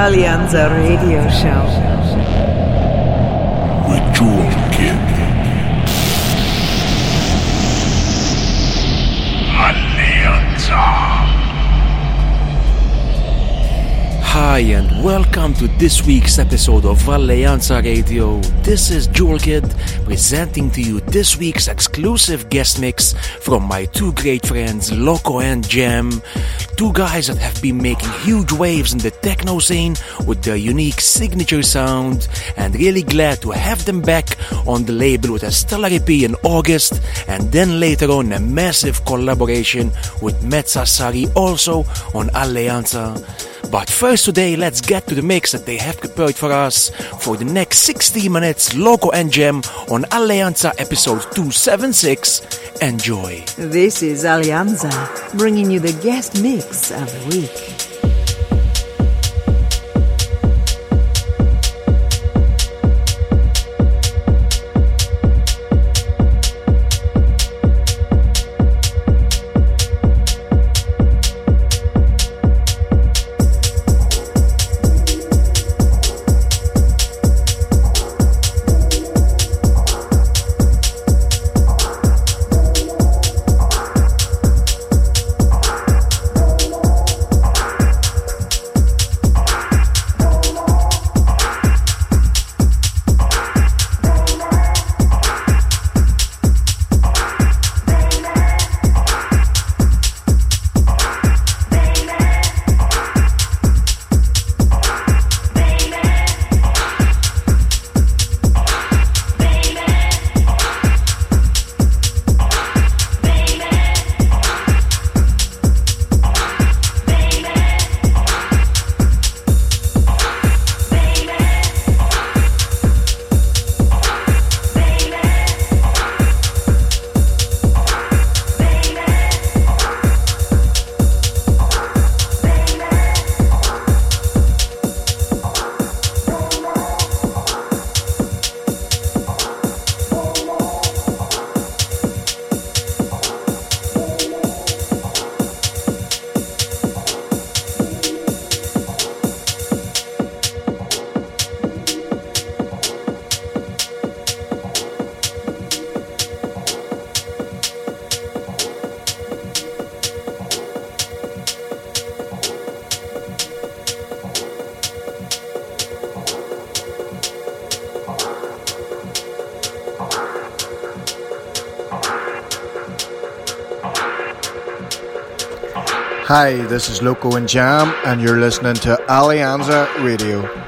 Alleanza Radio Show. Hi, and welcome to this week's episode of Alleanza Radio. This is Jewel Kid presenting to you this week's exclusive guest mix from my two great friends, Loco and Jam. Two guys that have been making huge waves in the techno scene with their unique signature sound, and really glad to have them back on the label with a stellar EP in August, and then later on a massive collaboration with Mezza Sari also on Alleanza. But first today, let's get to the mix that they have prepared for us for the next 60 minutes, Loco and Jam on Alleanza episode 276. Enjoy. This is Alleanza, bringing you the guest mix of the week. Hi, this is Loco and Jam, and you're listening to Alleanza Radio.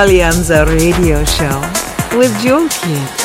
Alleanza Radio Show with Jewel Kid.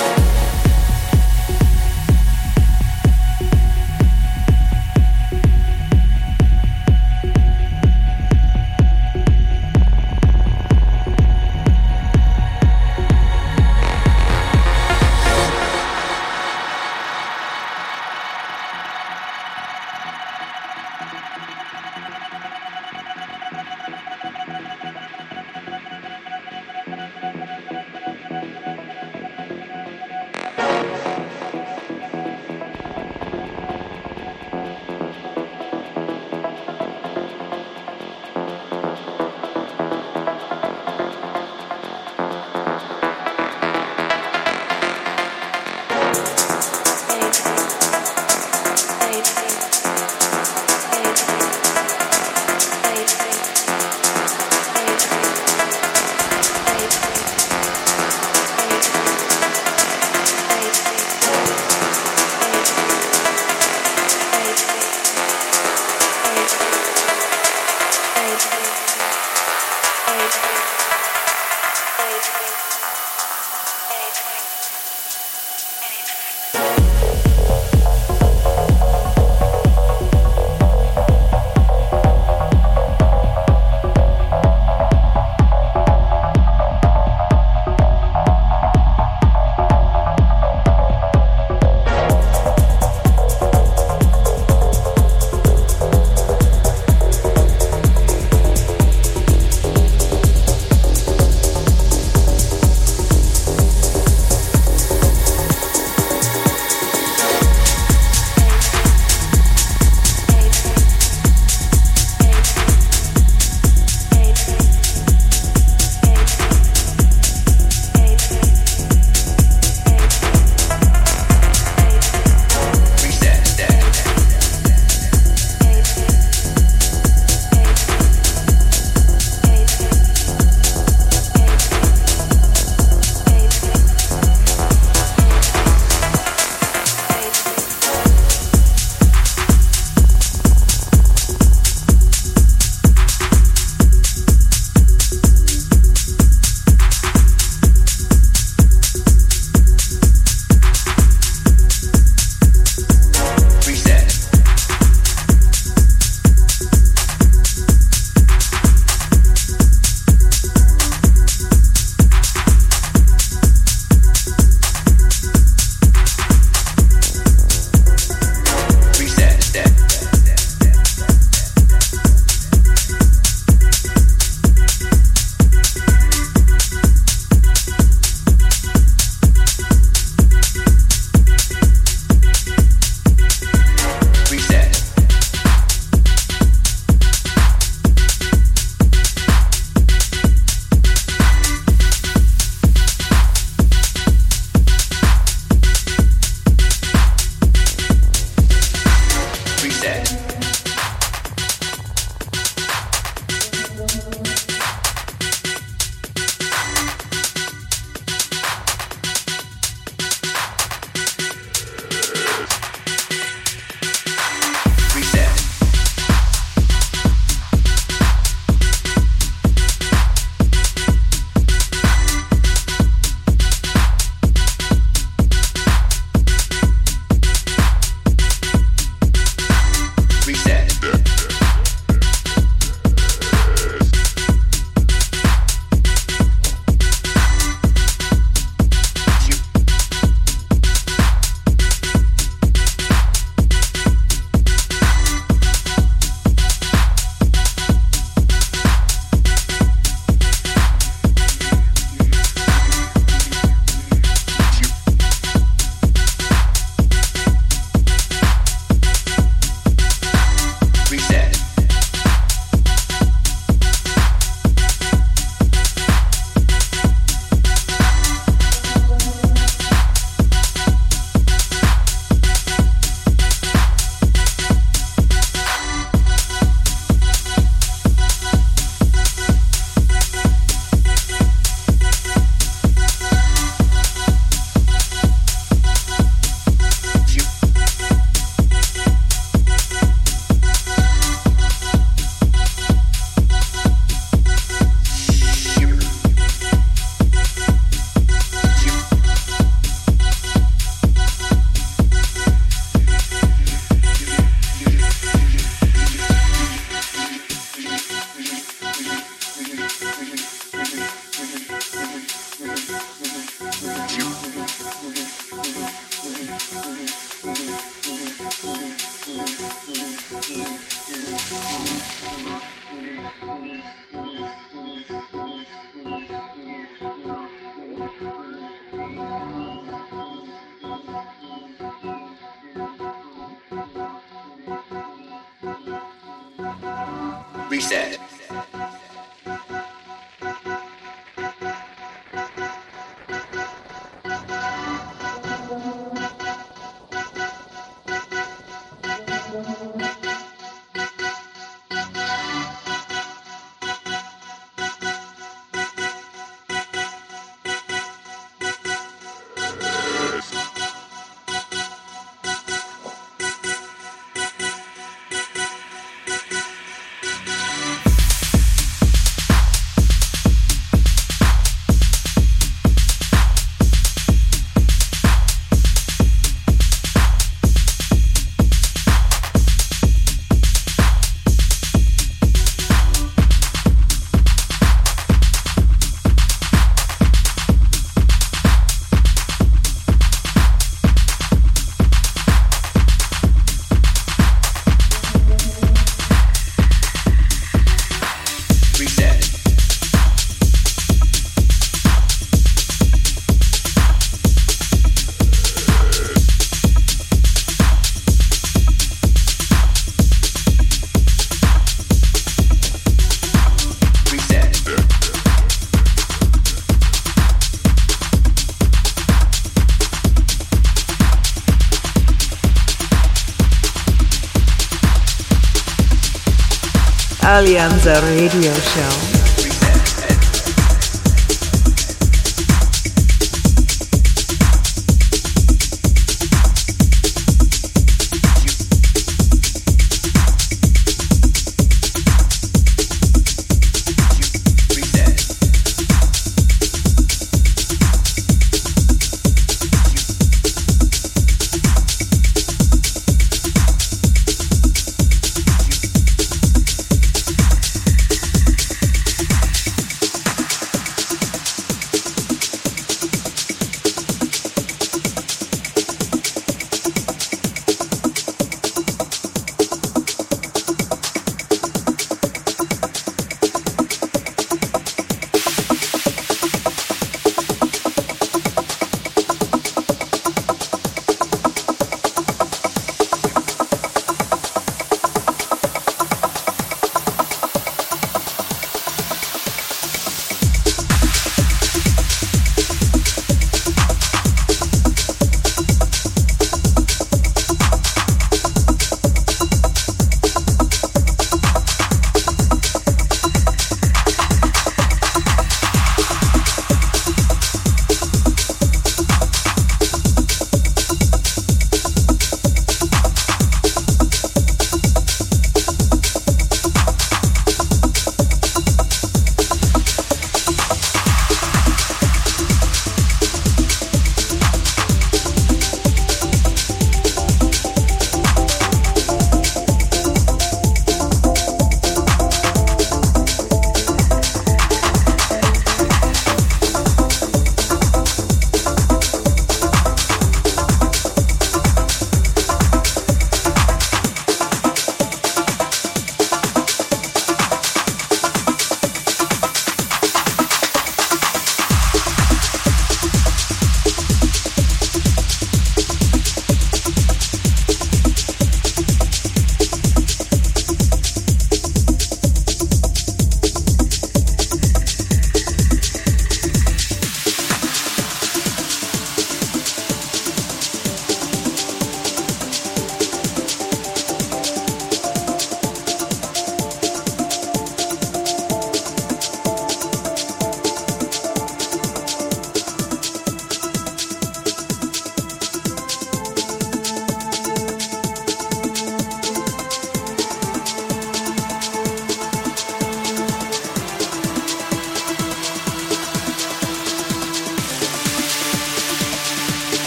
Alleanza Radio Show.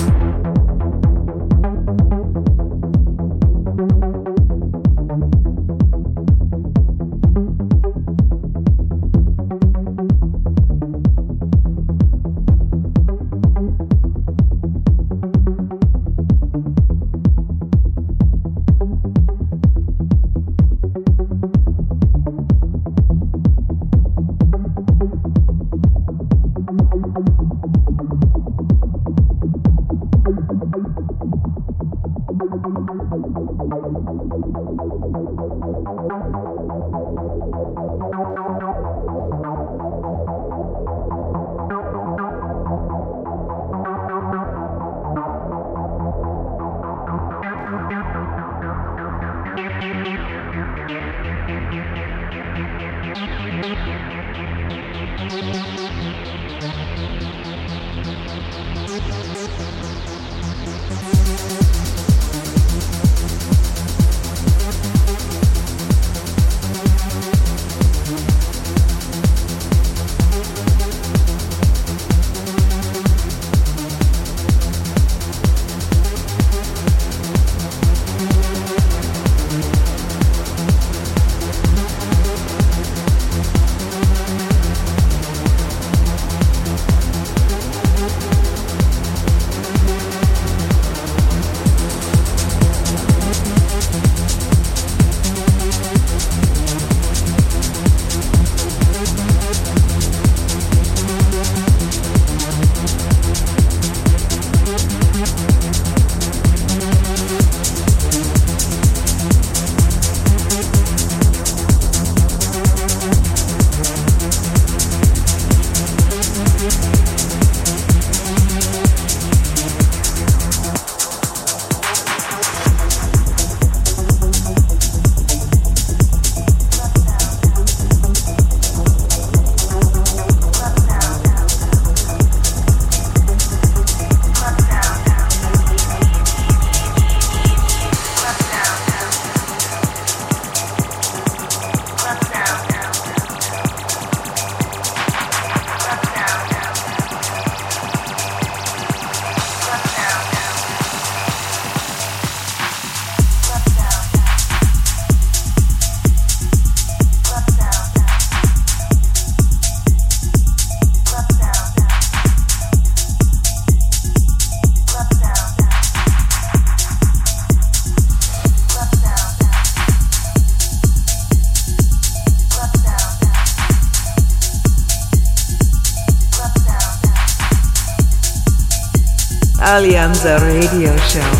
you Alleanza Radio Show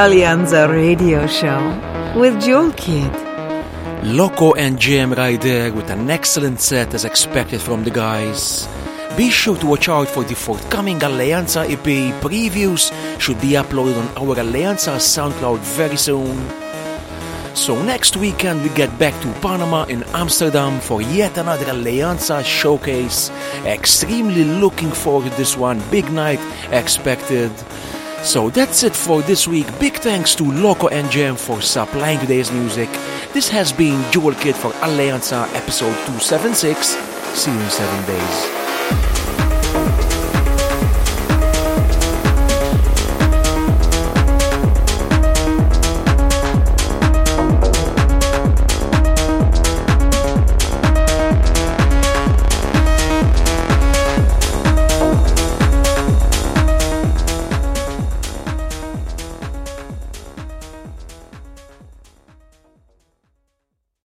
Alleanza Radio Show with Jewel Kid. Loco and Jam right there with an excellent set as expected from the guys. Be sure to watch out for the forthcoming Alleanza EP previews should be uploaded on our Alleanza SoundCloud very soon. So next weekend we get back to Panama in Amsterdam for yet another Alleanza showcase. Extremely looking forward to this one. Big night expected. So that's it for this week. Big thanks to Loco and Jam for supplying today's music. This has been Jewel Kid for Alleanza episode 276. See you in seven days.